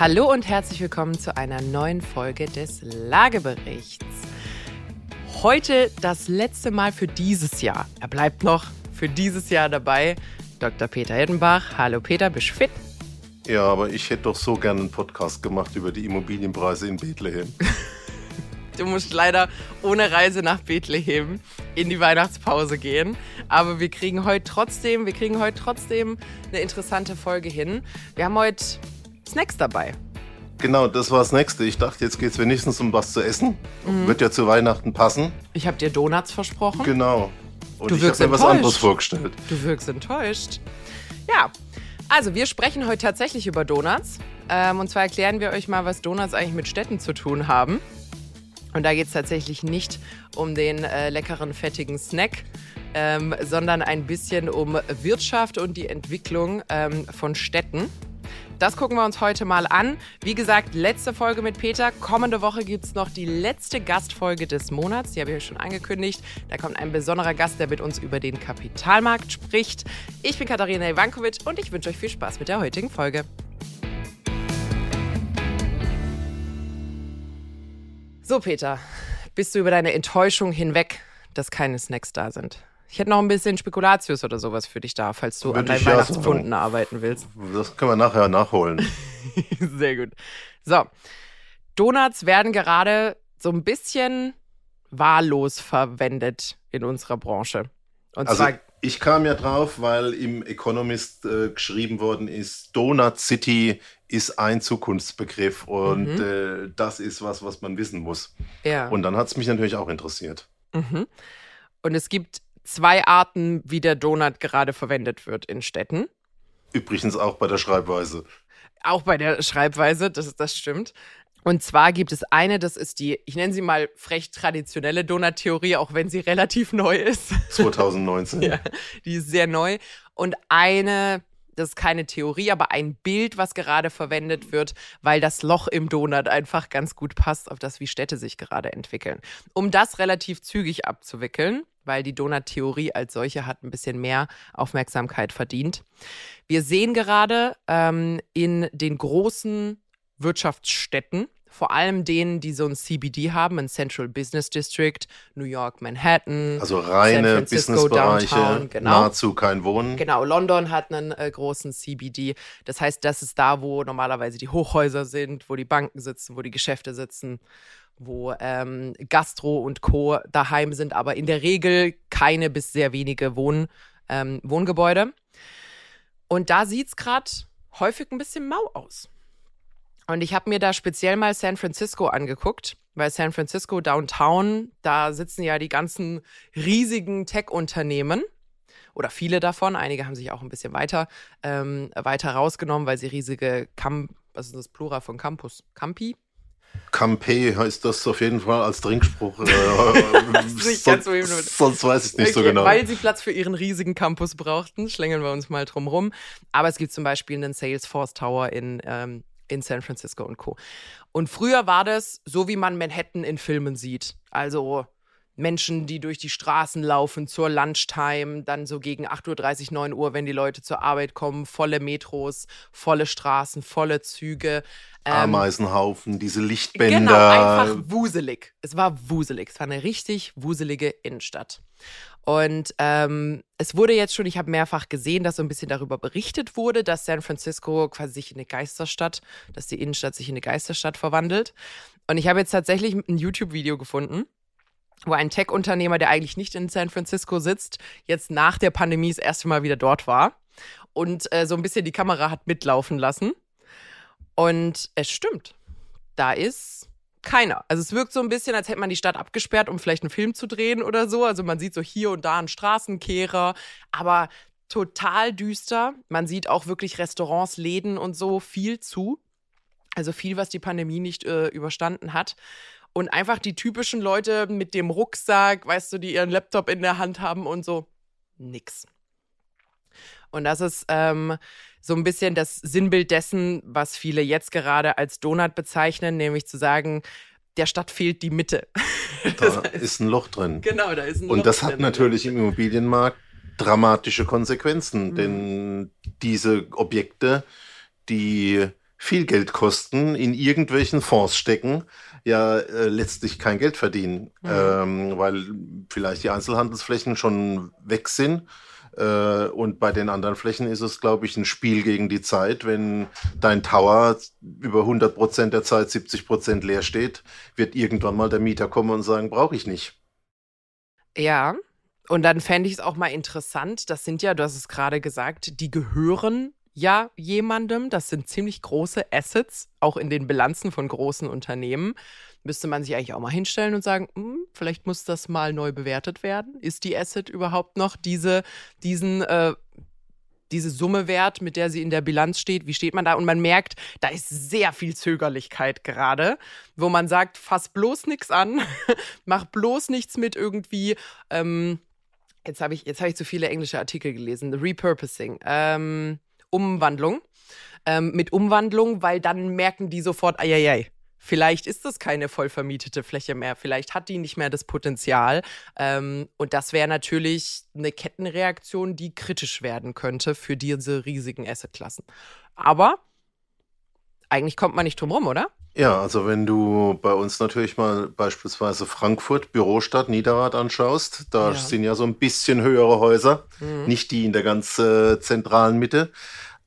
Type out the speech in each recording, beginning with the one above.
Hallo und herzlich willkommen zu einer neuen Folge des Lageberichts. Heute das letzte Mal für dieses Jahr. Er bleibt noch für dieses Jahr dabei. Dr. Peter Heddenbach. Hallo Peter, bist du fit? Ja, aber ich hätte doch so gerne einen Podcast gemacht über die Immobilienpreise in Bethlehem. Du musst leider ohne Reise nach Bethlehem in die Weihnachtspause gehen. Aber wir kriegen heute trotzdem, wir kriegen heute trotzdem eine interessante Folge hin. Wir haben heute Snacks dabei. Genau, das war das Nächste. Ich dachte, jetzt geht es wenigstens um was zu essen. Mhm. Wird ja zu Weihnachten passen. Ich habe dir Donuts versprochen. Genau. Und du ich habe mir was anderes vorgestellt. Du wirkst enttäuscht. Ja, also wir sprechen heute tatsächlich über Donuts. Ähm, und zwar erklären wir euch mal, was Donuts eigentlich mit Städten zu tun haben. Und da geht es tatsächlich nicht um den äh, leckeren, fettigen Snack, ähm, sondern ein bisschen um Wirtschaft und die Entwicklung ähm, von Städten. Das gucken wir uns heute mal an. Wie gesagt, letzte Folge mit Peter. Kommende Woche gibt es noch die letzte Gastfolge des Monats. Die habe ich euch schon angekündigt. Da kommt ein besonderer Gast, der mit uns über den Kapitalmarkt spricht. Ich bin Katharina Ivankovic und ich wünsche euch viel Spaß mit der heutigen Folge. So, Peter, bist du über deine Enttäuschung hinweg, dass keine Snacks da sind? Ich hätte noch ein bisschen Spekulatius oder sowas für dich da, falls du Würde an deinen ja arbeiten willst. Das können wir nachher nachholen. Sehr gut. So, Donuts werden gerade so ein bisschen wahllos verwendet in unserer Branche. Und also zwar ich kam ja drauf, weil im Economist äh, geschrieben worden ist, Donut City ist ein Zukunftsbegriff und mhm. äh, das ist was, was man wissen muss. Ja. Und dann hat es mich natürlich auch interessiert. Mhm. Und es gibt zwei Arten, wie der Donut gerade verwendet wird in Städten. Übrigens auch bei der Schreibweise. Auch bei der Schreibweise, das, das stimmt. Und zwar gibt es eine, das ist die, ich nenne sie mal frech traditionelle Donut-Theorie, auch wenn sie relativ neu ist. 2019. ja, die ist sehr neu. Und eine, das ist keine Theorie, aber ein Bild, was gerade verwendet wird, weil das Loch im Donut einfach ganz gut passt auf das, wie Städte sich gerade entwickeln. Um das relativ zügig abzuwickeln, weil die Donut-Theorie als solche hat ein bisschen mehr Aufmerksamkeit verdient. Wir sehen gerade ähm, in den großen Wirtschaftsstädten, vor allem denen, die so ein CBD haben, ein Central Business District, New York, Manhattan. Also reine Businessbereiche, genau. nahezu kein Wohnen. Genau, London hat einen äh, großen CBD. Das heißt, das ist da, wo normalerweise die Hochhäuser sind, wo die Banken sitzen, wo die Geschäfte sitzen, wo ähm, Gastro und Co. daheim sind, aber in der Regel keine bis sehr wenige Wohn, ähm, Wohngebäude. Und da sieht es gerade häufig ein bisschen mau aus. Und ich habe mir da speziell mal San Francisco angeguckt, weil San Francisco Downtown, da sitzen ja die ganzen riesigen Tech-Unternehmen oder viele davon. Einige haben sich auch ein bisschen weiter, ähm, weiter rausgenommen, weil sie riesige Camp, was ist das Plural von Campus? Campi? Campe heißt das auf jeden Fall als Trinkspruch. Äh, sonst, sonst, weiß ich nicht okay, so genau. Weil sie Platz für ihren riesigen Campus brauchten, schlängeln wir uns mal drum rum. Aber es gibt zum Beispiel einen Salesforce Tower in, ähm, in San Francisco und Co. Und früher war das so, wie man Manhattan in Filmen sieht. Also Menschen, die durch die Straßen laufen zur Lunchtime, dann so gegen 8.30 Uhr, 9 Uhr, wenn die Leute zur Arbeit kommen, volle Metros, volle Straßen, volle Züge. Ähm, Ameisenhaufen, diese Lichtbänder. Genau, einfach wuselig. Es war wuselig. Es war eine richtig wuselige Innenstadt. Und ähm, es wurde jetzt schon, ich habe mehrfach gesehen, dass so ein bisschen darüber berichtet wurde, dass San Francisco quasi sich in eine Geisterstadt, dass die Innenstadt sich in eine Geisterstadt verwandelt. Und ich habe jetzt tatsächlich ein YouTube-Video gefunden, wo ein Tech-Unternehmer, der eigentlich nicht in San Francisco sitzt, jetzt nach der Pandemie das erste Mal wieder dort war und äh, so ein bisschen die Kamera hat mitlaufen lassen. Und es stimmt. Da ist keiner. Also es wirkt so ein bisschen, als hätte man die Stadt abgesperrt, um vielleicht einen Film zu drehen oder so. Also man sieht so hier und da einen Straßenkehrer, aber total düster. Man sieht auch wirklich Restaurants, Läden und so viel zu. Also viel, was die Pandemie nicht äh, überstanden hat. Und einfach die typischen Leute mit dem Rucksack, weißt du, die ihren Laptop in der Hand haben und so. Nix. Und das ist ähm, so ein bisschen das Sinnbild dessen, was viele jetzt gerade als Donut bezeichnen, nämlich zu sagen, der Stadt fehlt die Mitte. Da ist ein Loch drin. Genau, da ist ein Und Loch das hat drin. natürlich im Immobilienmarkt dramatische Konsequenzen, mhm. denn diese Objekte, die viel Geld kosten, in irgendwelchen Fonds stecken, ja äh, letztlich kein Geld verdienen, mhm. ähm, weil vielleicht die Einzelhandelsflächen schon weg sind. Äh, und bei den anderen Flächen ist es, glaube ich, ein Spiel gegen die Zeit. Wenn dein Tower über 100 Prozent der Zeit 70 Prozent leer steht, wird irgendwann mal der Mieter kommen und sagen, brauche ich nicht. Ja, und dann fände ich es auch mal interessant, das sind ja, du hast es gerade gesagt, die gehören ja jemandem. Das sind ziemlich große Assets, auch in den Bilanzen von großen Unternehmen. Müsste man sich eigentlich auch mal hinstellen und sagen, hm, vielleicht muss das mal neu bewertet werden. Ist die Asset überhaupt noch diese, diesen, äh, diese Summe wert, mit der sie in der Bilanz steht? Wie steht man da? Und man merkt, da ist sehr viel Zögerlichkeit gerade, wo man sagt, fass bloß nichts an, mach bloß nichts mit irgendwie. Ähm, jetzt habe ich, hab ich zu viele englische Artikel gelesen. Repurposing. Ähm, Umwandlung. Ähm, mit Umwandlung, weil dann merken die sofort, ai, vielleicht ist das keine voll vermietete Fläche mehr, vielleicht hat die nicht mehr das Potenzial. Ähm, und das wäre natürlich eine Kettenreaktion, die kritisch werden könnte für diese riesigen Assetklassen. Aber eigentlich kommt man nicht drum rum, oder? Ja, also wenn du bei uns natürlich mal beispielsweise Frankfurt, Bürostadt, Niederrad anschaust, da ja. sind ja so ein bisschen höhere Häuser, mhm. nicht die in der ganz äh, zentralen Mitte.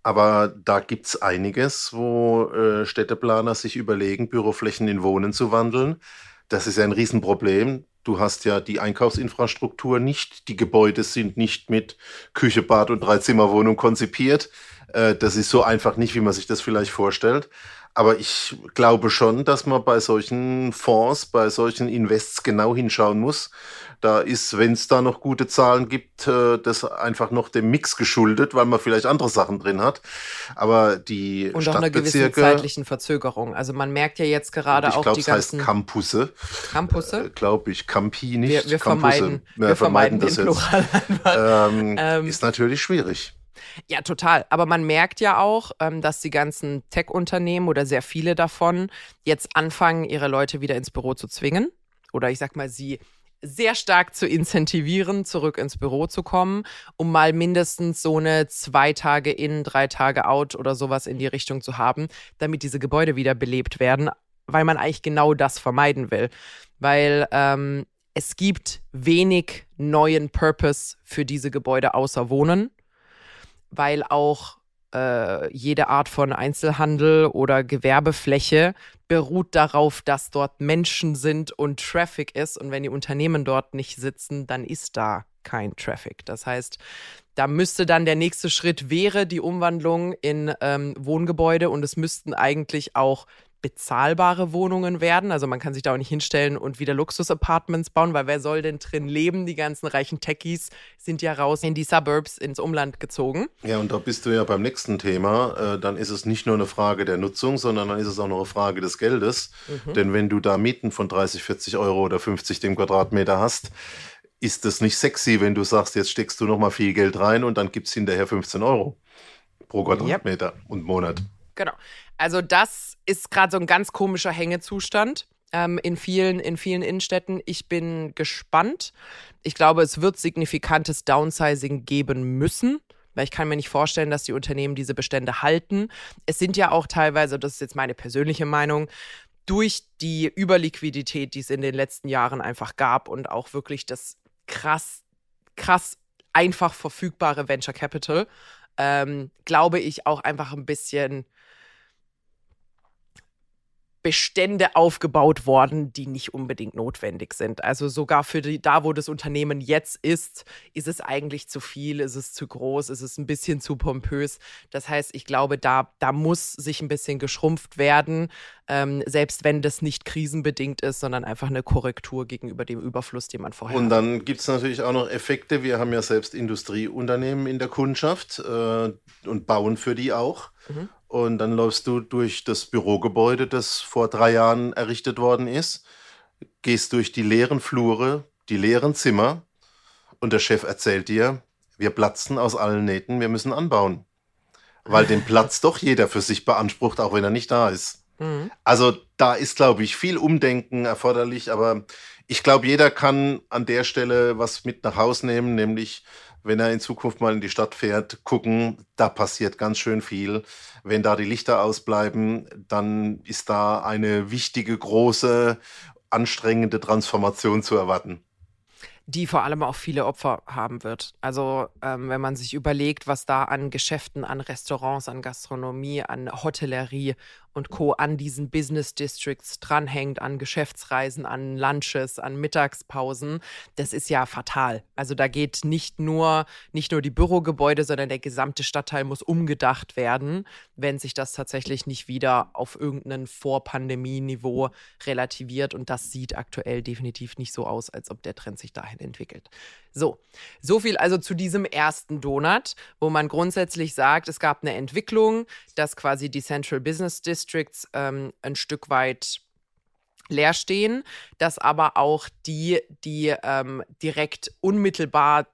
Aber da gibt's einiges, wo äh, Städteplaner sich überlegen, Büroflächen in Wohnen zu wandeln. Das ist ja ein Riesenproblem. Du hast ja die Einkaufsinfrastruktur nicht, die Gebäude sind nicht mit Küche, Bad und Dreizimmerwohnung konzipiert. Äh, das ist so einfach nicht, wie man sich das vielleicht vorstellt. Aber ich glaube schon, dass man bei solchen Fonds, bei solchen Invests genau hinschauen muss. Da ist, wenn es da noch gute Zahlen gibt, äh, das einfach noch dem Mix geschuldet, weil man vielleicht andere Sachen drin hat. Aber die und auch eine gewisse zeitlichen Verzögerung. Also man merkt ja jetzt gerade auch glaub, die ganzen heißt Campusse. Campusse? Äh, glaube ich, Campi nicht. Wir, wir vermeiden, wir, wir vermeiden, vermeiden das jetzt. Ähm, ähm, ist natürlich schwierig. Ja, total. Aber man merkt ja auch, ähm, dass die ganzen Tech-Unternehmen oder sehr viele davon jetzt anfangen, ihre Leute wieder ins Büro zu zwingen. Oder ich sag mal, sie sehr stark zu incentivieren, zurück ins Büro zu kommen, um mal mindestens so eine zwei Tage in, drei Tage out oder sowas in die Richtung zu haben, damit diese Gebäude wieder belebt werden, weil man eigentlich genau das vermeiden will. Weil ähm, es gibt wenig neuen Purpose für diese Gebäude außer Wohnen weil auch äh, jede Art von Einzelhandel oder Gewerbefläche beruht darauf, dass dort Menschen sind und Traffic ist. Und wenn die Unternehmen dort nicht sitzen, dann ist da kein Traffic. Das heißt, da müsste dann der nächste Schritt wäre die Umwandlung in ähm, Wohngebäude und es müssten eigentlich auch bezahlbare Wohnungen werden. Also man kann sich da auch nicht hinstellen und wieder Luxus-Apartments bauen, weil wer soll denn drin leben? Die ganzen reichen Techies sind ja raus in die Suburbs, ins Umland gezogen. Ja, und da bist du ja beim nächsten Thema. Äh, dann ist es nicht nur eine Frage der Nutzung, sondern dann ist es auch noch eine Frage des Geldes. Mhm. Denn wenn du da Mieten von 30, 40 Euro oder 50 dem Quadratmeter hast, ist das nicht sexy, wenn du sagst, jetzt steckst du noch mal viel Geld rein und dann gibt es hinterher 15 Euro pro Quadratmeter yep. und Monat. Genau. Also das ist gerade so ein ganz komischer Hängezustand ähm, in, vielen, in vielen Innenstädten. Ich bin gespannt. Ich glaube, es wird signifikantes Downsizing geben müssen. Weil ich kann mir nicht vorstellen, dass die Unternehmen diese Bestände halten. Es sind ja auch teilweise, das ist jetzt meine persönliche Meinung, durch die Überliquidität, die es in den letzten Jahren einfach gab und auch wirklich das krass, krass einfach verfügbare Venture Capital, ähm, glaube ich auch einfach ein bisschen Bestände aufgebaut worden, die nicht unbedingt notwendig sind. Also sogar für die, da, wo das Unternehmen jetzt ist, ist es eigentlich zu viel, ist es zu groß, ist es ein bisschen zu pompös. Das heißt, ich glaube, da, da muss sich ein bisschen geschrumpft werden, ähm, selbst wenn das nicht krisenbedingt ist, sondern einfach eine Korrektur gegenüber dem Überfluss, den man vorher Und dann gibt es natürlich auch noch Effekte. Wir haben ja selbst Industrieunternehmen in der Kundschaft äh, und bauen für die auch. Mhm. Und dann läufst du durch das Bürogebäude, das vor drei Jahren errichtet worden ist, gehst durch die leeren Flure, die leeren Zimmer und der Chef erzählt dir, wir platzen aus allen Nähten, wir müssen anbauen. Weil den Platz doch jeder für sich beansprucht, auch wenn er nicht da ist. Mhm. Also da ist, glaube ich, viel Umdenken erforderlich, aber ich glaube, jeder kann an der Stelle was mit nach Hause nehmen, nämlich wenn er in Zukunft mal in die Stadt fährt, gucken, da passiert ganz schön viel. Wenn da die Lichter ausbleiben, dann ist da eine wichtige, große, anstrengende Transformation zu erwarten die vor allem auch viele Opfer haben wird. Also ähm, wenn man sich überlegt, was da an Geschäften, an Restaurants, an Gastronomie, an Hotellerie und Co. an diesen Business Districts dranhängt, an Geschäftsreisen, an Lunches, an Mittagspausen, das ist ja fatal. Also da geht nicht nur, nicht nur die Bürogebäude, sondern der gesamte Stadtteil muss umgedacht werden, wenn sich das tatsächlich nicht wieder auf irgendein Vor-Pandemie-Niveau relativiert. Und das sieht aktuell definitiv nicht so aus, als ob der Trend sich dahin entwickelt. So, so viel also zu diesem ersten Donut, wo man grundsätzlich sagt, es gab eine Entwicklung, dass quasi die Central Business Districts ähm, ein Stück weit leer stehen, dass aber auch die, die ähm, direkt unmittelbar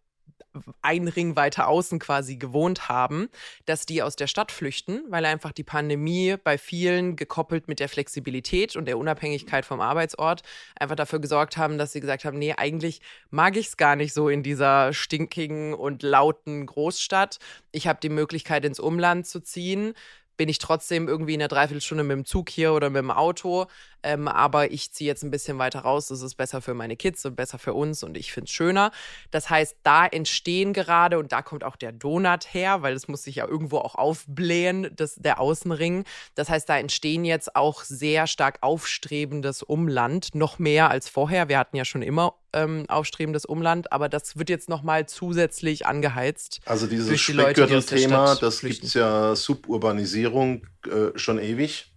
ein Ring weiter außen quasi gewohnt haben, dass die aus der Stadt flüchten, weil einfach die Pandemie bei vielen gekoppelt mit der Flexibilität und der Unabhängigkeit vom Arbeitsort einfach dafür gesorgt haben, dass sie gesagt haben, nee, eigentlich mag ich es gar nicht so in dieser stinkigen und lauten Großstadt. Ich habe die Möglichkeit, ins Umland zu ziehen bin ich trotzdem irgendwie in einer Dreiviertelstunde mit dem Zug hier oder mit dem Auto. Ähm, aber ich ziehe jetzt ein bisschen weiter raus. Das ist besser für meine Kids und besser für uns und ich finde es schöner. Das heißt, da entstehen gerade, und da kommt auch der Donut her, weil es muss sich ja irgendwo auch aufblähen, das, der Außenring. Das heißt, da entstehen jetzt auch sehr stark aufstrebendes Umland, noch mehr als vorher. Wir hatten ja schon immer ähm, aufstrebendes Umland, aber das wird jetzt nochmal zusätzlich angeheizt. Also dieses die Speckgürtel-Thema, das gibt es ja Suburbanisierung äh, schon ewig.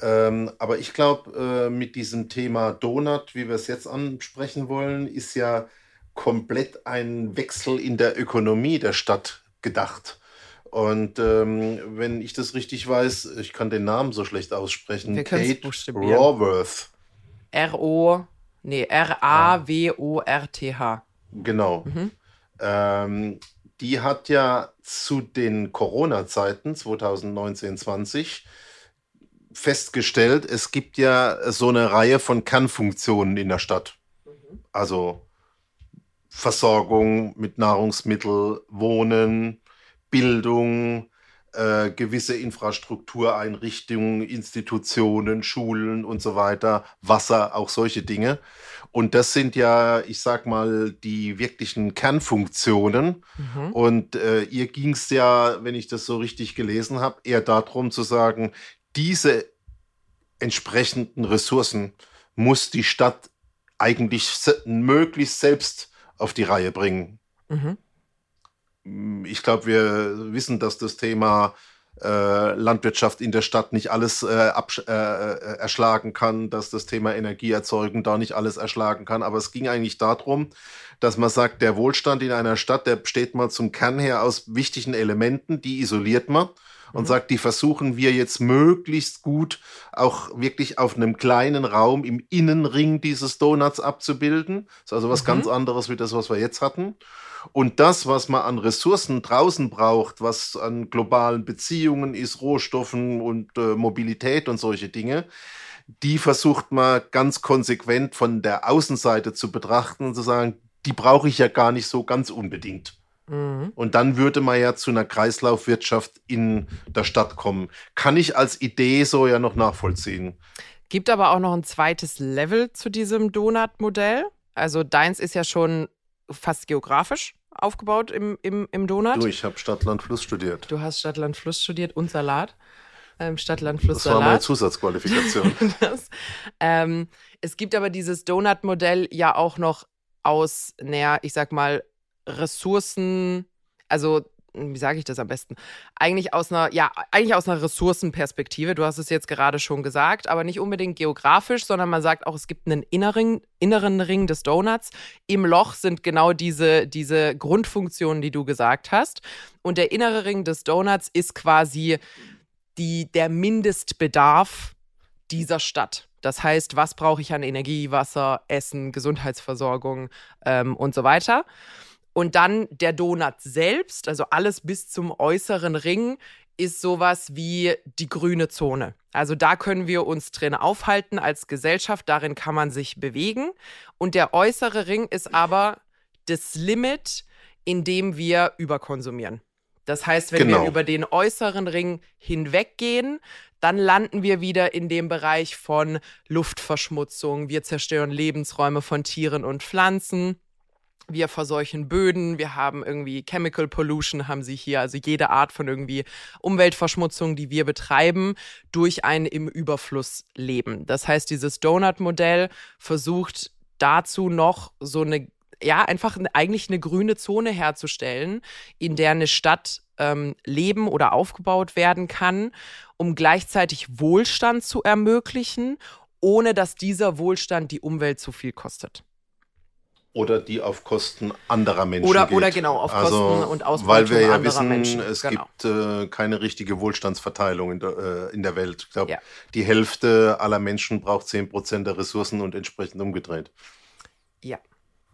Ähm, aber ich glaube, äh, mit diesem Thema Donut, wie wir es jetzt ansprechen wollen, ist ja komplett ein Wechsel in der Ökonomie der Stadt gedacht. Und ähm, wenn ich das richtig weiß, ich kann den Namen so schlecht aussprechen, wir Kate Raworth. R-O, nee, R-A-W-O-R-T-H. Genau. Mhm. Ähm, die hat ja zu den Corona-Zeiten 2019, 20 festgestellt, es gibt ja so eine Reihe von Kernfunktionen in der Stadt. Mhm. Also Versorgung mit Nahrungsmitteln, Wohnen, Bildung, äh, gewisse Infrastruktureinrichtungen, Institutionen, Schulen und so weiter, Wasser, auch solche Dinge. Und das sind ja, ich sag mal, die wirklichen Kernfunktionen. Mhm. Und äh, ihr ging es ja, wenn ich das so richtig gelesen habe, eher darum zu sagen, diese entsprechenden Ressourcen muss die Stadt eigentlich möglichst selbst auf die Reihe bringen. Mhm. Ich glaube, wir wissen, dass das Thema äh, Landwirtschaft in der Stadt nicht alles äh, äh, äh, erschlagen kann, dass das Thema Energieerzeugen da nicht alles erschlagen kann. Aber es ging eigentlich darum, dass man sagt, der Wohlstand in einer Stadt, der besteht mal zum Kern her aus wichtigen Elementen, die isoliert man und mhm. sagt, die versuchen wir jetzt möglichst gut auch wirklich auf einem kleinen Raum im Innenring dieses Donuts abzubilden. Das ist also was mhm. ganz anderes wie das, was wir jetzt hatten. Und das, was man an Ressourcen draußen braucht, was an globalen Beziehungen ist, Rohstoffen und äh, Mobilität und solche Dinge, die versucht man ganz konsequent von der Außenseite zu betrachten und zu sagen, die brauche ich ja gar nicht so ganz unbedingt. Mhm. Und dann würde man ja zu einer Kreislaufwirtschaft in der Stadt kommen. Kann ich als Idee so ja noch nachvollziehen. Gibt aber auch noch ein zweites Level zu diesem Donut-Modell. Also deins ist ja schon fast geografisch aufgebaut im, im, im Donut. Du, ich habe Stadtland Fluss studiert. Du hast Stadtland Fluss studiert und Salat. Ähm, Stadtland Fluss Salat. Das war meine Zusatzqualifikation. das, ähm, es gibt aber dieses Donut-Modell ja auch noch aus, naja, ich sag mal, Ressourcen, also wie sage ich das am besten? Eigentlich aus einer, ja, eigentlich aus einer Ressourcenperspektive. Du hast es jetzt gerade schon gesagt, aber nicht unbedingt geografisch, sondern man sagt auch, es gibt einen inneren, inneren Ring des Donuts. Im Loch sind genau diese, diese Grundfunktionen, die du gesagt hast. Und der innere Ring des Donuts ist quasi die, der Mindestbedarf dieser Stadt. Das heißt, was brauche ich an Energie, Wasser, Essen, Gesundheitsversorgung ähm, und so weiter. Und dann der Donut selbst, also alles bis zum äußeren Ring, ist sowas wie die grüne Zone. Also da können wir uns drin aufhalten als Gesellschaft, darin kann man sich bewegen. Und der äußere Ring ist aber das Limit, indem wir überkonsumieren. Das heißt, wenn Genau. wir über den äußeren Ring hinweggehen, dann landen wir wieder in dem Bereich von Luftverschmutzung. Wir zerstören Lebensräume von Tieren und Pflanzen. Wir verseuchen Böden, wir haben irgendwie Chemical Pollution, haben sie hier, also jede Art von irgendwie Umweltverschmutzung, die wir betreiben, durch ein im Überfluss leben. Das heißt, dieses Donut-Modell versucht dazu noch so eine, ja, einfach eigentlich eine grüne Zone herzustellen, in der eine Stadt ähm, leben oder aufgebaut werden kann, um gleichzeitig Wohlstand zu ermöglichen, ohne dass dieser Wohlstand die Umwelt zu viel kostet. Oder die auf Kosten anderer Menschen Oder- geht. oder genau, auf also, Kosten und Ausbeutung Weil wir ja wissen, Menschen, es genau. gibt äh, keine richtige Wohlstandsverteilung in der, äh, in der Welt. Ich glaube, Ja. die Hälfte aller Menschen braucht 10% der Ressourcen und entsprechend umgedreht. Ja.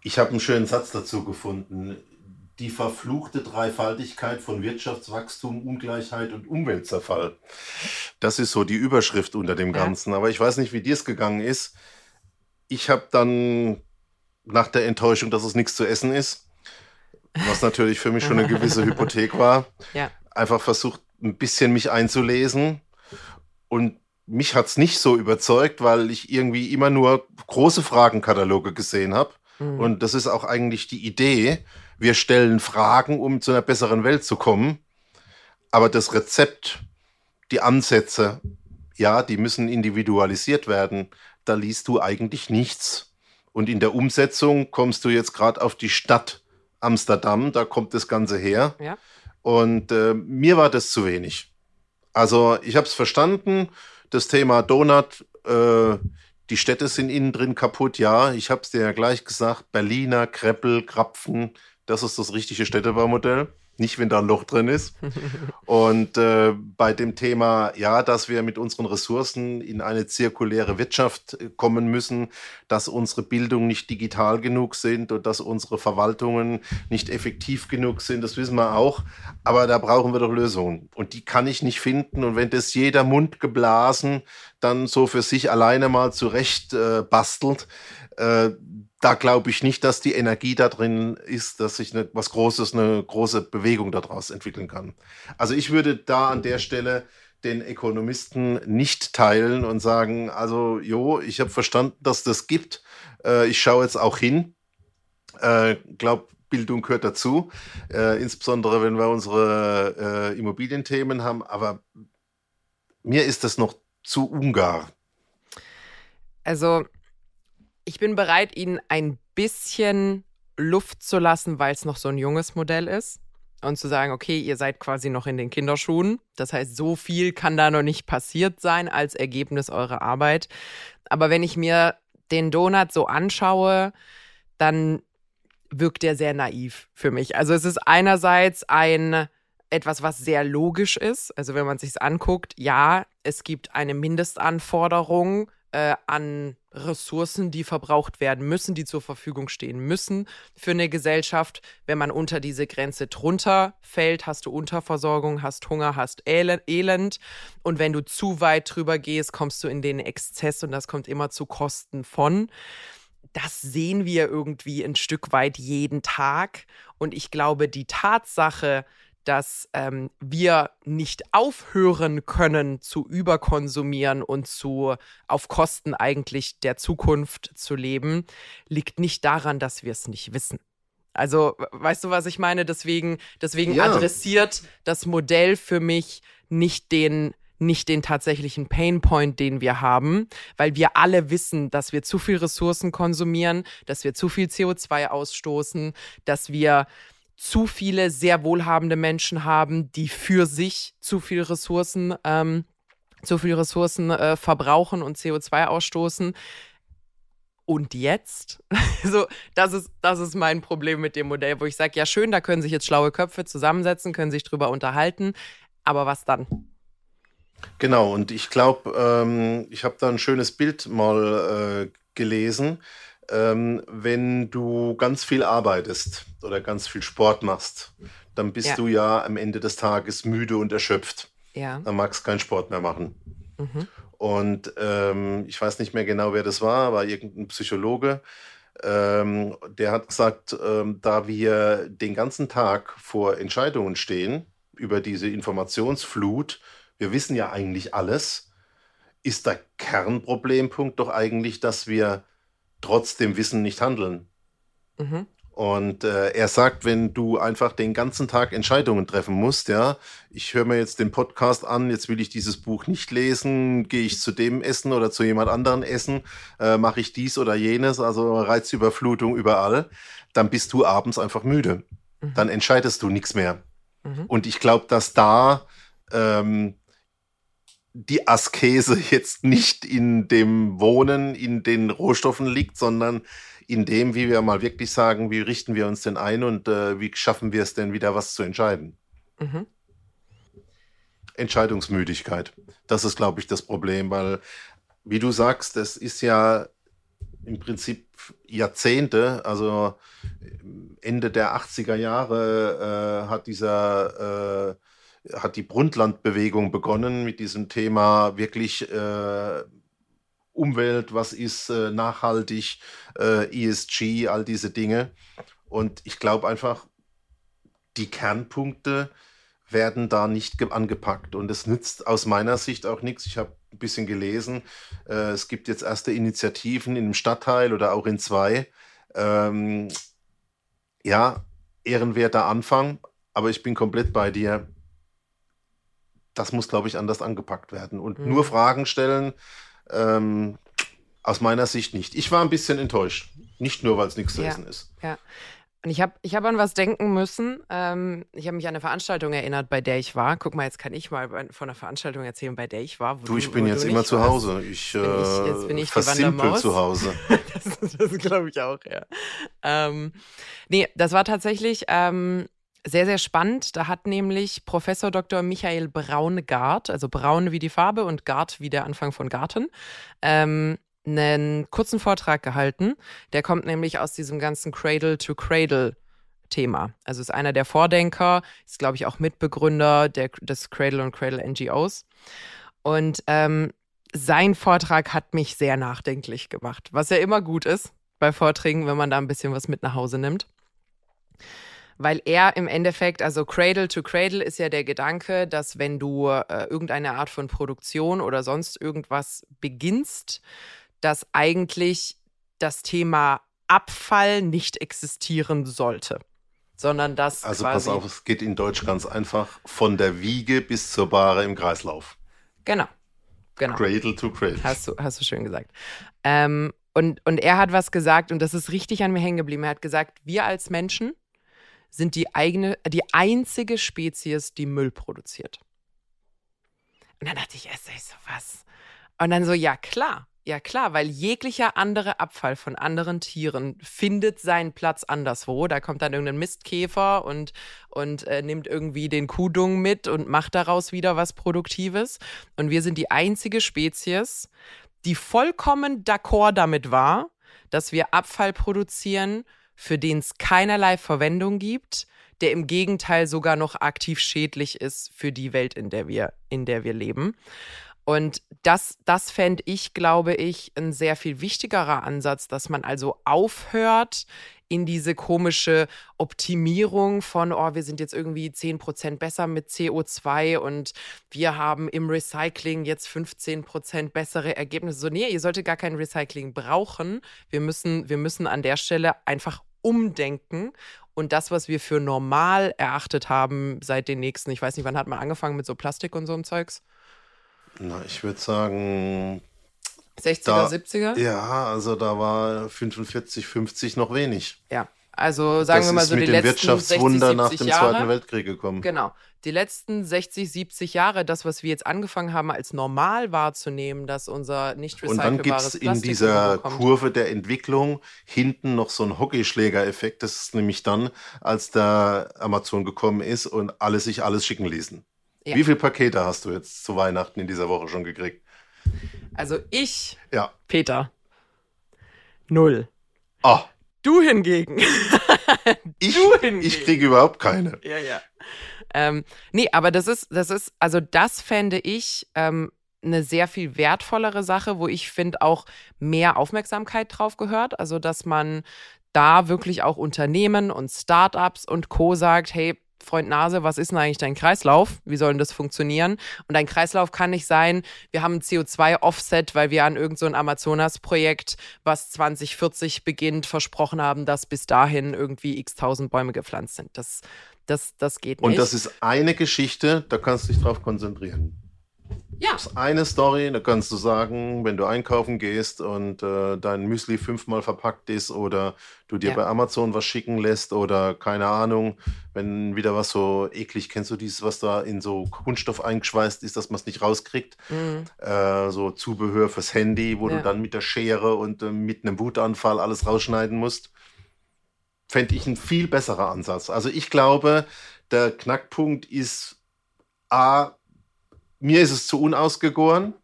Ich habe einen schönen Satz dazu gefunden. Die verfluchte Dreifaltigkeit von Wirtschaftswachstum, Ungleichheit und Umweltzerfall. Das ist so die Überschrift unter dem Ja. Ganzen. Aber ich weiß nicht, wie dir es gegangen ist. Ich habe dann nach der Enttäuschung, dass es nichts zu essen ist, was natürlich für mich schon eine gewisse Hypothek war, Ja. einfach versucht, ein bisschen mich einzulesen. Und mich hat es nicht so überzeugt, weil ich irgendwie immer nur große Fragenkataloge gesehen habe. Mhm. Und das ist auch eigentlich die Idee. Wir stellen Fragen, um zu einer besseren Welt zu kommen. Aber das Rezept, die Ansätze, ja, die müssen individualisiert werden. Da liest du eigentlich nichts. Und in der Umsetzung kommst du jetzt gerade auf die Stadt Amsterdam, da kommt das Ganze her. Ja. Und äh, mir war das zu wenig. Also ich habe es verstanden, das Thema Donut, äh, die Städte sind innen drin kaputt, ja. Ich habe es dir ja gleich gesagt, Berliner, Kreppel, Krapfen, das ist das richtige Städtebaumodell. Nicht, wenn da ein Loch drin ist. Und äh, bei dem Thema, ja, dass wir mit unseren Ressourcen in eine zirkuläre Wirtschaft äh, kommen müssen, dass unsere Bildung nicht digital genug sind und dass unsere Verwaltungen nicht effektiv genug sind, das wissen wir auch. Aber da brauchen wir doch Lösungen. Und die kann ich nicht finden. Und wenn das jeder Mund geblasen dann so für sich alleine mal zurecht äh, bastelt, äh, da glaube ich nicht, dass die Energie da drin ist, dass sich eine, was Großes, eine große Bewegung daraus entwickeln kann. Also ich würde da an der Stelle den Ökonomisten nicht teilen und sagen, also jo, ich habe verstanden, dass das gibt. Äh, ich schaue jetzt auch hin. Äh, glaube, Bildung gehört dazu, äh, insbesondere wenn wir unsere äh, Immobilienthemen haben. Aber mir ist das noch zu ungar. Also, ich bin bereit, Ihnen ein bisschen Luft zu lassen, weil es noch so ein junges Modell ist. Und zu sagen, okay, ihr seid quasi noch in den Kinderschuhen. Das heißt, so viel kann da noch nicht passiert sein als Ergebnis eurer Arbeit. Aber wenn ich mir den Donut so anschaue, dann wirkt der sehr naiv für mich. Also es ist einerseits ein etwas, was sehr logisch ist. Also wenn man sich anguckt, ja, es gibt eine Mindestanforderung äh, an Ressourcen, die verbraucht werden müssen, die zur Verfügung stehen müssen für eine Gesellschaft. Wenn man unter diese Grenze drunter fällt, hast du Unterversorgung, hast Hunger, hast Elend. Elend. Und wenn du zu weit drüber gehst, kommst du in den Exzess und das kommt immer zu Kosten von das sehen wir irgendwie ein Stück weit jeden Tag. Und ich glaube, die Tatsache, dass ähm, wir nicht aufhören können zu überkonsumieren und zu auf Kosten eigentlich der Zukunft zu leben, liegt nicht daran, dass wir es nicht wissen. Also, weißt du, was ich meine? Deswegen, deswegen Ja. adressiert das Modell für mich nicht den nicht den tatsächlichen Painpoint, den wir haben, weil wir alle wissen, dass wir zu viel Ressourcen konsumieren, dass wir zu viel CO2 ausstoßen, dass wir zu viele sehr wohlhabende Menschen haben, die für sich zu viel Ressourcen, ähm, zu viel Ressourcen äh, verbrauchen und CO2 ausstoßen. Und jetzt? so, das ist, das ist mein Problem mit dem Modell, wo ich sage, ja schön, da können sich jetzt schlaue Köpfe zusammensetzen, können sich drüber unterhalten, aber was dann? Genau, und ich glaube, ähm, ich habe da ein schönes Bild mal äh, gelesen. Ähm, wenn du ganz viel arbeitest oder ganz viel Sport machst, dann bist Ja. du ja am Ende des Tages müde und erschöpft. Ja. Dann magst keinen Sport mehr machen. Mhm. Und ähm, ich weiß nicht mehr genau, wer das war, aber irgendein Psychologe Ähm, der hat gesagt, ähm, da wir den ganzen Tag vor Entscheidungen stehen über diese Informationsflut, wir wissen ja eigentlich alles, ist der Kernproblempunkt doch eigentlich, dass wir trotz dem Wissen nicht handeln. Mhm. Und äh, er sagt, wenn du einfach den ganzen Tag Entscheidungen treffen musst, ja, ich höre mir jetzt den Podcast an, jetzt will ich dieses Buch nicht lesen, gehe ich zu dem essen oder zu jemand anderen essen, äh, mache ich dies oder jenes, also Reizüberflutung überall, dann bist du abends einfach müde. Mhm. Dann entscheidest du nichts mehr. Mhm. Und ich glaube, dass da ähm, die Askese jetzt nicht in dem Wohnen, in den Rohstoffen liegt, sondern in dem, wie wir mal wirklich sagen, wie richten wir uns denn ein und äh, wie schaffen wir es denn wieder, was zu entscheiden. Mhm. Entscheidungsmüdigkeit. Das ist, glaube ich, das Problem, weil, wie du sagst, das ist ja im Prinzip Jahrzehnte, also Ende der 80er Jahre äh, hat dieser äh, hat die Brundtland-Bewegung begonnen mit diesem Thema wirklich äh, Umwelt, was ist äh, nachhaltig, äh, ESG, all diese Dinge. Und ich glaube einfach, die Kernpunkte werden da nicht angepackt. Und es nützt aus meiner Sicht auch nichts. Ich habe ein bisschen gelesen, äh, es gibt jetzt erste Initiativen in einem Stadtteil oder auch in zwei. Ähm, ja, ehrenwerter Anfang, aber ich bin komplett bei dir. Das muss, glaube ich, anders angepackt werden. Und mhm. nur Fragen stellen, ähm, aus meiner Sicht nicht. Ich war ein bisschen enttäuscht. Nicht nur, weil es nichts zu ja, essen ist. Ja. Und ich habe ich hab an was denken müssen. Ähm, ich habe mich an eine Veranstaltung erinnert, bei der ich war. Guck mal, jetzt kann ich mal von einer Veranstaltung erzählen, bei der ich war. du, ich bin jetzt immer zu Hause. Ich, bin ich, jetzt bin ich versimpel zu Hause. das, das glaube ich auch, ja. Ähm, nee, das war tatsächlich ähm, sehr, sehr spannend. Da hat nämlich Professor Dr. Michael Braungart, also braun wie die Farbe und Gart wie der Anfang von Garten, ähm, einen kurzen Vortrag gehalten. Der kommt nämlich aus diesem ganzen Cradle-to-Cradle. Thema. Also ist einer der Vordenker, ist, glaube ich, auch Mitbegründer der, des Cradle und Cradle NGOs. Und ähm, sein Vortrag hat mich sehr nachdenklich gemacht, was ja immer gut ist bei Vorträgen, wenn man da ein bisschen was mit nach Hause nimmt weil er im Endeffekt, also Cradle to Cradle ist ja der Gedanke, dass wenn du äh, irgendeine Art von Produktion oder sonst irgendwas beginnst, dass eigentlich das Thema Abfall nicht existieren sollte. Sondern dass. Also pass auf, es geht in Deutsch ganz einfach von der Wiege bis zur Bahre im Kreislauf. Genau. genau. Cradle to Cradle. Hast du, hast du schön gesagt. Ähm, und, und er hat was gesagt, und das ist richtig an mir hängen geblieben. Er hat gesagt, wir als Menschen sind die eigene, die einzige Spezies, die Müll produziert. Und dann dachte ich erst, ich so, was? Und dann so, ja klar, ja klar, weil jeglicher andere Abfall von anderen Tieren findet seinen Platz anderswo. Da kommt dann irgendein Mistkäfer und, und äh, nimmt irgendwie den Kuhdung mit und macht daraus wieder was Produktives. Und wir sind die einzige Spezies, die vollkommen d'accord damit war, dass wir Abfall produzieren für den es keinerlei Verwendung gibt, der im Gegenteil sogar noch aktiv schädlich ist für die Welt, in der wir, in der wir leben. Und das, das fände ich, glaube ich, ein sehr viel wichtigerer Ansatz, dass man also aufhört, in diese komische Optimierung von, oh, wir sind jetzt irgendwie 10 Prozent besser mit CO2 und wir haben im Recycling jetzt 15 Prozent bessere Ergebnisse. So, nee, ihr solltet gar kein Recycling brauchen. Wir müssen, wir müssen an der Stelle einfach umdenken und das, was wir für normal erachtet haben seit den nächsten, ich weiß nicht, wann hat man angefangen mit so Plastik und so einem Zeugs? Na, ich würde sagen. 60er, da, 70er? Ja, also da war 45, 50 noch wenig. Ja, also sagen das wir mal so die letzten Wirtschaftswunder 60, nach dem Jahre, Zweiten Weltkrieg gekommen. Genau. Die letzten 60, 70 Jahre, das, was wir jetzt angefangen haben, als normal wahrzunehmen, dass unser nicht recycelbares Und dann gibt es in dieser Kurve der Entwicklung hinten noch so einen Hockeyschläger-Effekt. Das ist nämlich dann, als der Amazon gekommen ist und alle sich alles schicken ließen. Ja. Wie viele Pakete hast du jetzt zu Weihnachten in dieser Woche schon gekriegt? Also ich, ja. Peter, null. Ah. Du hingegen. ich, du hingegen. ich kriege überhaupt keine. Ja, ja. Ähm, nee, aber das ist, das ist, also das fände ich ähm, eine sehr viel wertvollere Sache, wo ich finde auch mehr Aufmerksamkeit drauf gehört. Also, dass man da wirklich auch Unternehmen und Startups und Co. sagt, hey, Freund Nase, was ist denn eigentlich dein Kreislauf? Wie soll denn das funktionieren? Und dein Kreislauf kann nicht sein, wir haben ein CO2-Offset, weil wir an irgendein so Amazonas-Projekt, was 2040 beginnt, versprochen haben, dass bis dahin irgendwie x tausend Bäume gepflanzt sind. Das, das, das geht nicht. Und das ist eine Geschichte, da kannst du dich drauf konzentrieren. Ja. Das ist eine Story, da kannst du sagen, wenn du einkaufen gehst und äh, dein Müsli fünfmal verpackt ist oder du dir ja. bei Amazon was schicken lässt oder keine Ahnung, wenn wieder was so eklig, kennst du dieses, was da in so Kunststoff eingeschweißt ist, dass man es nicht rauskriegt? Mhm. Äh, so Zubehör fürs Handy, wo ja. du dann mit der Schere und äh, mit einem Wutanfall alles rausschneiden musst. Fände ich ein viel besserer Ansatz. Also ich glaube, der Knackpunkt ist A, mir ist es zu unausgegoren.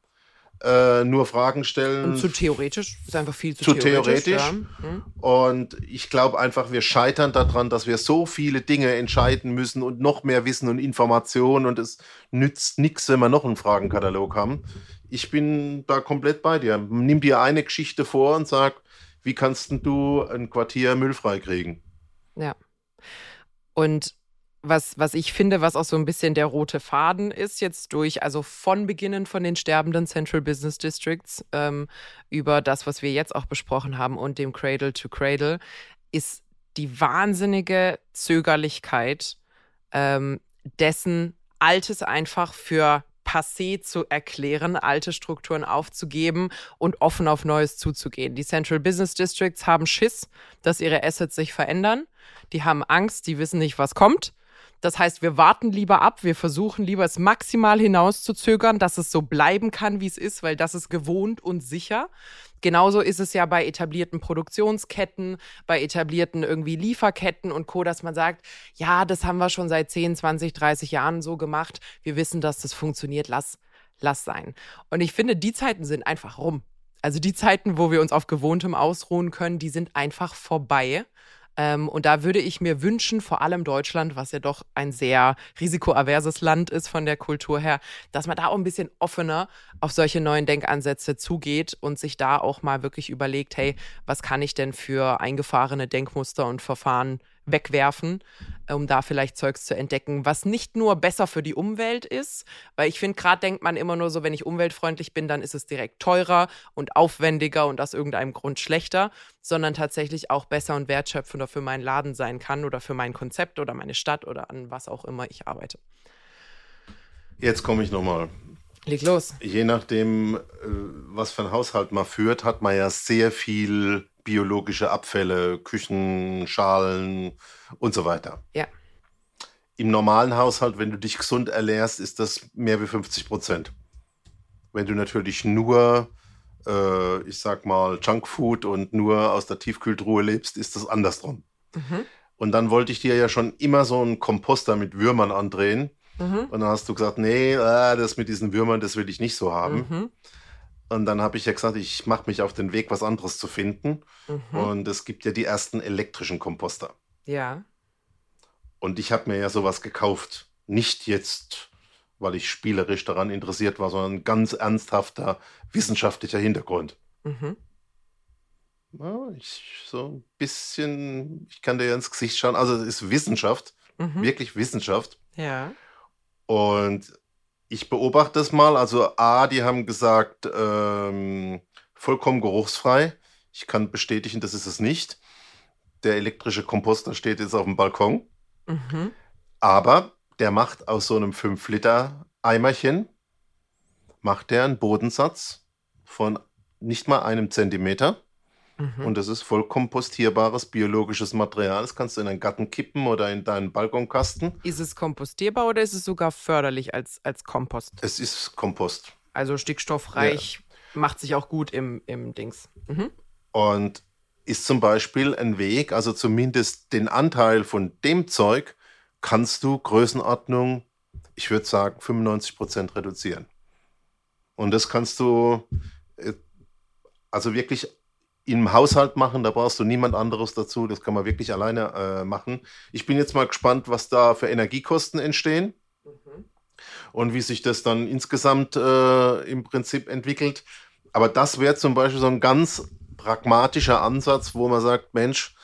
Äh, nur Fragen stellen. Und zu theoretisch, ist einfach viel zu, zu theoretisch. theoretisch. Ja. Hm. Und ich glaube einfach, wir scheitern daran, dass wir so viele Dinge entscheiden müssen und noch mehr Wissen und Informationen und es nützt nichts, wenn wir noch einen Fragenkatalog haben. Ich bin da komplett bei dir. Nimm dir eine Geschichte vor und sag, wie kannst du ein Quartier müllfrei kriegen? Ja. Und was, was ich finde, was auch so ein bisschen der rote Faden ist, jetzt durch, also von Beginnen von den sterbenden Central Business Districts ähm, über das, was wir jetzt auch besprochen haben und dem Cradle to Cradle, ist die wahnsinnige Zögerlichkeit ähm, dessen, Altes einfach für passé zu erklären, alte Strukturen aufzugeben und offen auf Neues zuzugehen. Die Central Business Districts haben Schiss, dass ihre Assets sich verändern. Die haben Angst, die wissen nicht, was kommt. Das heißt, wir warten lieber ab, wir versuchen lieber es maximal hinauszuzögern, dass es so bleiben kann, wie es ist, weil das ist gewohnt und sicher. Genauso ist es ja bei etablierten Produktionsketten, bei etablierten irgendwie Lieferketten und Co., dass man sagt, ja, das haben wir schon seit 10, 20, 30 Jahren so gemacht. Wir wissen, dass das funktioniert. Lass, lass sein. Und ich finde, die Zeiten sind einfach rum. Also die Zeiten, wo wir uns auf Gewohntem ausruhen können, die sind einfach vorbei. Ähm, und da würde ich mir wünschen, vor allem Deutschland, was ja doch ein sehr risikoaverses Land ist von der Kultur her, dass man da auch ein bisschen offener auf solche neuen Denkansätze zugeht und sich da auch mal wirklich überlegt, hey, was kann ich denn für eingefahrene Denkmuster und Verfahren wegwerfen, um da vielleicht Zeugs zu entdecken, was nicht nur besser für die Umwelt ist, weil ich finde, gerade denkt man immer nur so, wenn ich umweltfreundlich bin, dann ist es direkt teurer und aufwendiger und aus irgendeinem Grund schlechter, sondern tatsächlich auch besser und wertschöpfender für meinen Laden sein kann oder für mein Konzept oder meine Stadt oder an was auch immer ich arbeite. Jetzt komme ich nochmal. Leg los. Je nachdem, äh, was für ein Haushalt man führt, hat man ja sehr viel biologische Abfälle, Küchenschalen und so weiter. Ja. Im normalen Haushalt, wenn du dich gesund ernährst, ist das mehr wie 50 Prozent. Wenn du natürlich nur, äh, ich sag mal, Junkfood und nur aus der Tiefkühltruhe lebst, ist das andersrum. Mhm. Und dann wollte ich dir ja schon immer so einen Komposter mit Würmern andrehen. Mhm. Und dann hast du gesagt, nee, äh, das mit diesen Würmern, das will ich nicht so haben. Mhm. Und dann habe ich ja gesagt, ich mache mich auf den Weg, was anderes zu finden. Mhm. Und es gibt ja die ersten elektrischen Komposter. Ja. Und ich habe mir ja sowas gekauft. Nicht jetzt, weil ich spielerisch daran interessiert war, sondern ganz ernsthafter wissenschaftlicher Hintergrund. Mhm. Ja, ich so ein bisschen, ich kann dir ja ins Gesicht schauen. Also es ist Wissenschaft, mhm. wirklich Wissenschaft. Ja. Und ich beobachte es mal. Also A, die haben gesagt, ähm, vollkommen geruchsfrei. Ich kann bestätigen, das ist es nicht. Der elektrische Komposter steht jetzt auf dem Balkon. Mhm. Aber der macht aus so einem 5-Liter-Eimerchen, macht der einen Bodensatz von nicht mal einem Zentimeter. Mhm. Und das ist voll kompostierbares biologisches Material. Das kannst du in deinen Garten kippen oder in deinen Balkonkasten. Ist es kompostierbar oder ist es sogar förderlich als, als Kompost? Es ist Kompost. Also stickstoffreich, ja. macht sich auch gut im, im Dings. Mhm. Und ist zum Beispiel ein Weg, also zumindest den Anteil von dem Zeug kannst du Größenordnung, ich würde sagen, 95 Prozent reduzieren. Und das kannst du äh, also wirklich im Haushalt machen, da brauchst du niemand anderes dazu, das kann man wirklich alleine äh, machen. Ich bin jetzt mal gespannt, was da für Energiekosten entstehen. Mhm. und wie sich das dann insgesamt äh, im Prinzip entwickelt. Aber das wäre zum Beispiel so ein ganz pragmatischer Ansatz, wo man sagt, Mensch,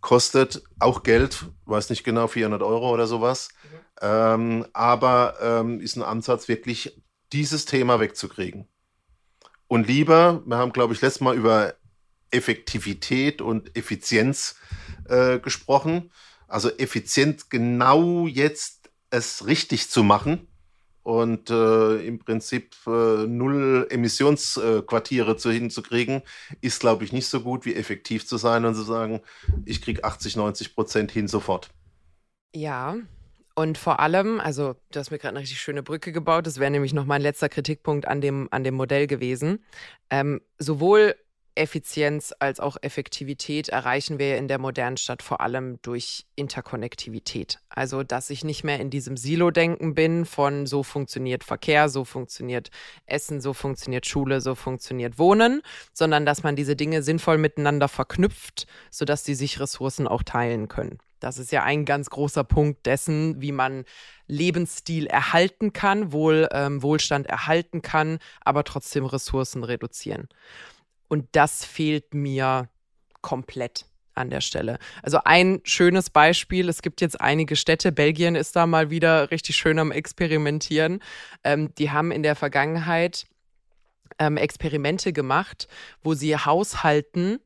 kostet auch Geld, weiß nicht genau, 400 Euro oder sowas. Mhm. Ähm, aber ähm, ist ein Ansatz, wirklich dieses Thema wegzukriegen. Und lieber, wir haben, glaube ich, letztes Mal über Effektivität und Effizienz äh, gesprochen. Also effizient genau jetzt es richtig zu machen und äh, im Prinzip äh, null Emissionsquartiere zu, hinzukriegen, ist, glaube ich, nicht so gut wie effektiv zu sein und zu sagen, ich kriege 80, 90 Prozent hin sofort. Ja, und vor allem, also du hast mir gerade eine richtig schöne Brücke gebaut, das wäre nämlich noch mein letzter Kritikpunkt an dem, an dem Modell gewesen. Ähm, sowohl Effizienz als auch Effektivität erreichen wir in der modernen Stadt vor allem durch Interkonnektivität. Also, dass ich nicht mehr in diesem Silo-Denken bin von so funktioniert Verkehr, so funktioniert Essen, so funktioniert Schule, so funktioniert Wohnen, sondern dass man diese Dinge sinnvoll miteinander verknüpft, sodass sie sich Ressourcen auch teilen können. Das ist ja ein ganz großer Punkt dessen, wie man Lebensstil erhalten kann, Wohl, ähm, Wohlstand erhalten kann, aber trotzdem Ressourcen reduzieren. Und das fehlt mir komplett an der Stelle. Also ein schönes Beispiel, es gibt jetzt einige Städte, Belgien ist da mal wieder richtig schön am Experimentieren. Ähm, die haben in der Vergangenheit ähm, Experimente gemacht, wo sie Haushalten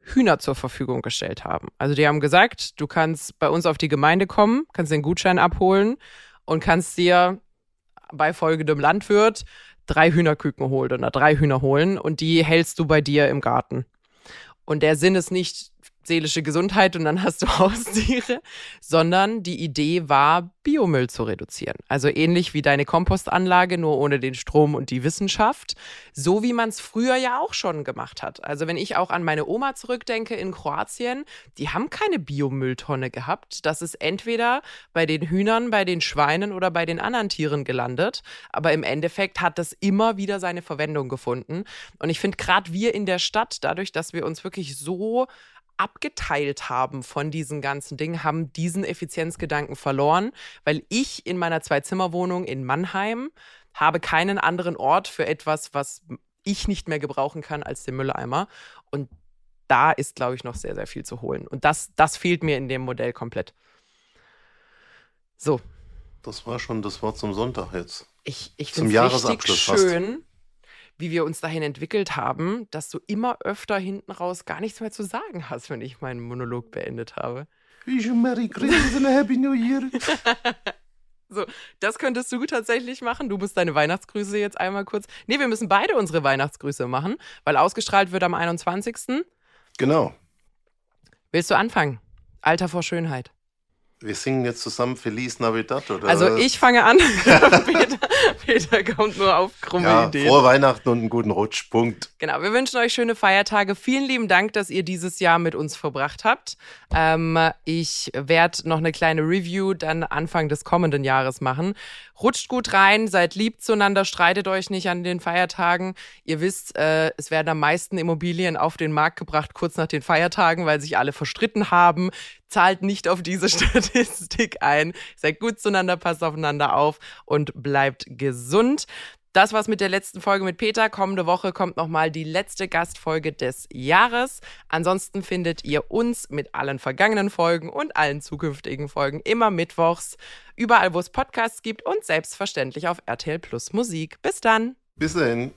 Hühner zur Verfügung gestellt haben. Also die haben gesagt, du kannst bei uns auf die Gemeinde kommen, kannst den Gutschein abholen und kannst dir bei folgendem Landwirt drei Hühnerküken holen oder drei Hühner holen und die hältst du bei dir im Garten. Und der Sinn ist nicht, seelische Gesundheit und dann hast du Haustiere, sondern die Idee war, Biomüll zu reduzieren. Also ähnlich wie deine Kompostanlage, nur ohne den Strom und die Wissenschaft. So wie man es früher ja auch schon gemacht hat. Also wenn ich auch an meine Oma zurückdenke in Kroatien, die haben keine Biomülltonne gehabt. Das ist entweder bei den Hühnern, bei den Schweinen oder bei den anderen Tieren gelandet. Aber im Endeffekt hat das immer wieder seine Verwendung gefunden. Und ich finde gerade wir in der Stadt, dadurch, dass wir uns wirklich so abgeteilt haben von diesen ganzen Dingen, haben diesen Effizienzgedanken verloren, weil ich in meiner Zwei-Zimmer-Wohnung in Mannheim habe keinen anderen Ort für etwas, was ich nicht mehr gebrauchen kann als den Mülleimer. Und da ist, glaube ich, noch sehr, sehr viel zu holen. Und das, das fehlt mir in dem Modell komplett. So. Das war schon das Wort zum Sonntag jetzt. Ich, ich finde es richtig schön, wie wir uns dahin entwickelt haben, dass du immer öfter hinten raus gar nichts mehr zu sagen hast, wenn ich meinen Monolog beendet habe. Merry Christmas and Happy New Year. So, das könntest du tatsächlich machen. Du musst deine Weihnachtsgrüße jetzt einmal kurz. Nee, wir müssen beide unsere Weihnachtsgrüße machen, weil ausgestrahlt wird am 21. Genau. Willst du anfangen? Alter vor Schönheit. Wir singen jetzt zusammen Feliz Navidad, oder? Also ich fange an. Peter, Peter, kommt nur auf krumme ja, Ideen. Frohe Weihnachten und einen guten Rutsch. Punkt. Genau, wir wünschen euch schöne Feiertage. Vielen lieben Dank, dass ihr dieses Jahr mit uns verbracht habt. Ähm, ich werde noch eine kleine Review dann Anfang des kommenden Jahres machen. Rutscht gut rein, seid lieb zueinander, streitet euch nicht an den Feiertagen. Ihr wisst, äh, es werden am meisten Immobilien auf den Markt gebracht kurz nach den Feiertagen, weil sich alle verstritten haben zahlt nicht auf diese Statistik ein. Seid gut zueinander, passt aufeinander auf und bleibt gesund. Das war's mit der letzten Folge mit Peter. Kommende Woche kommt nochmal die letzte Gastfolge des Jahres. Ansonsten findet ihr uns mit allen vergangenen Folgen und allen zukünftigen Folgen immer mittwochs, überall wo es Podcasts gibt und selbstverständlich auf RTL Plus Musik. Bis dann. Bis dahin.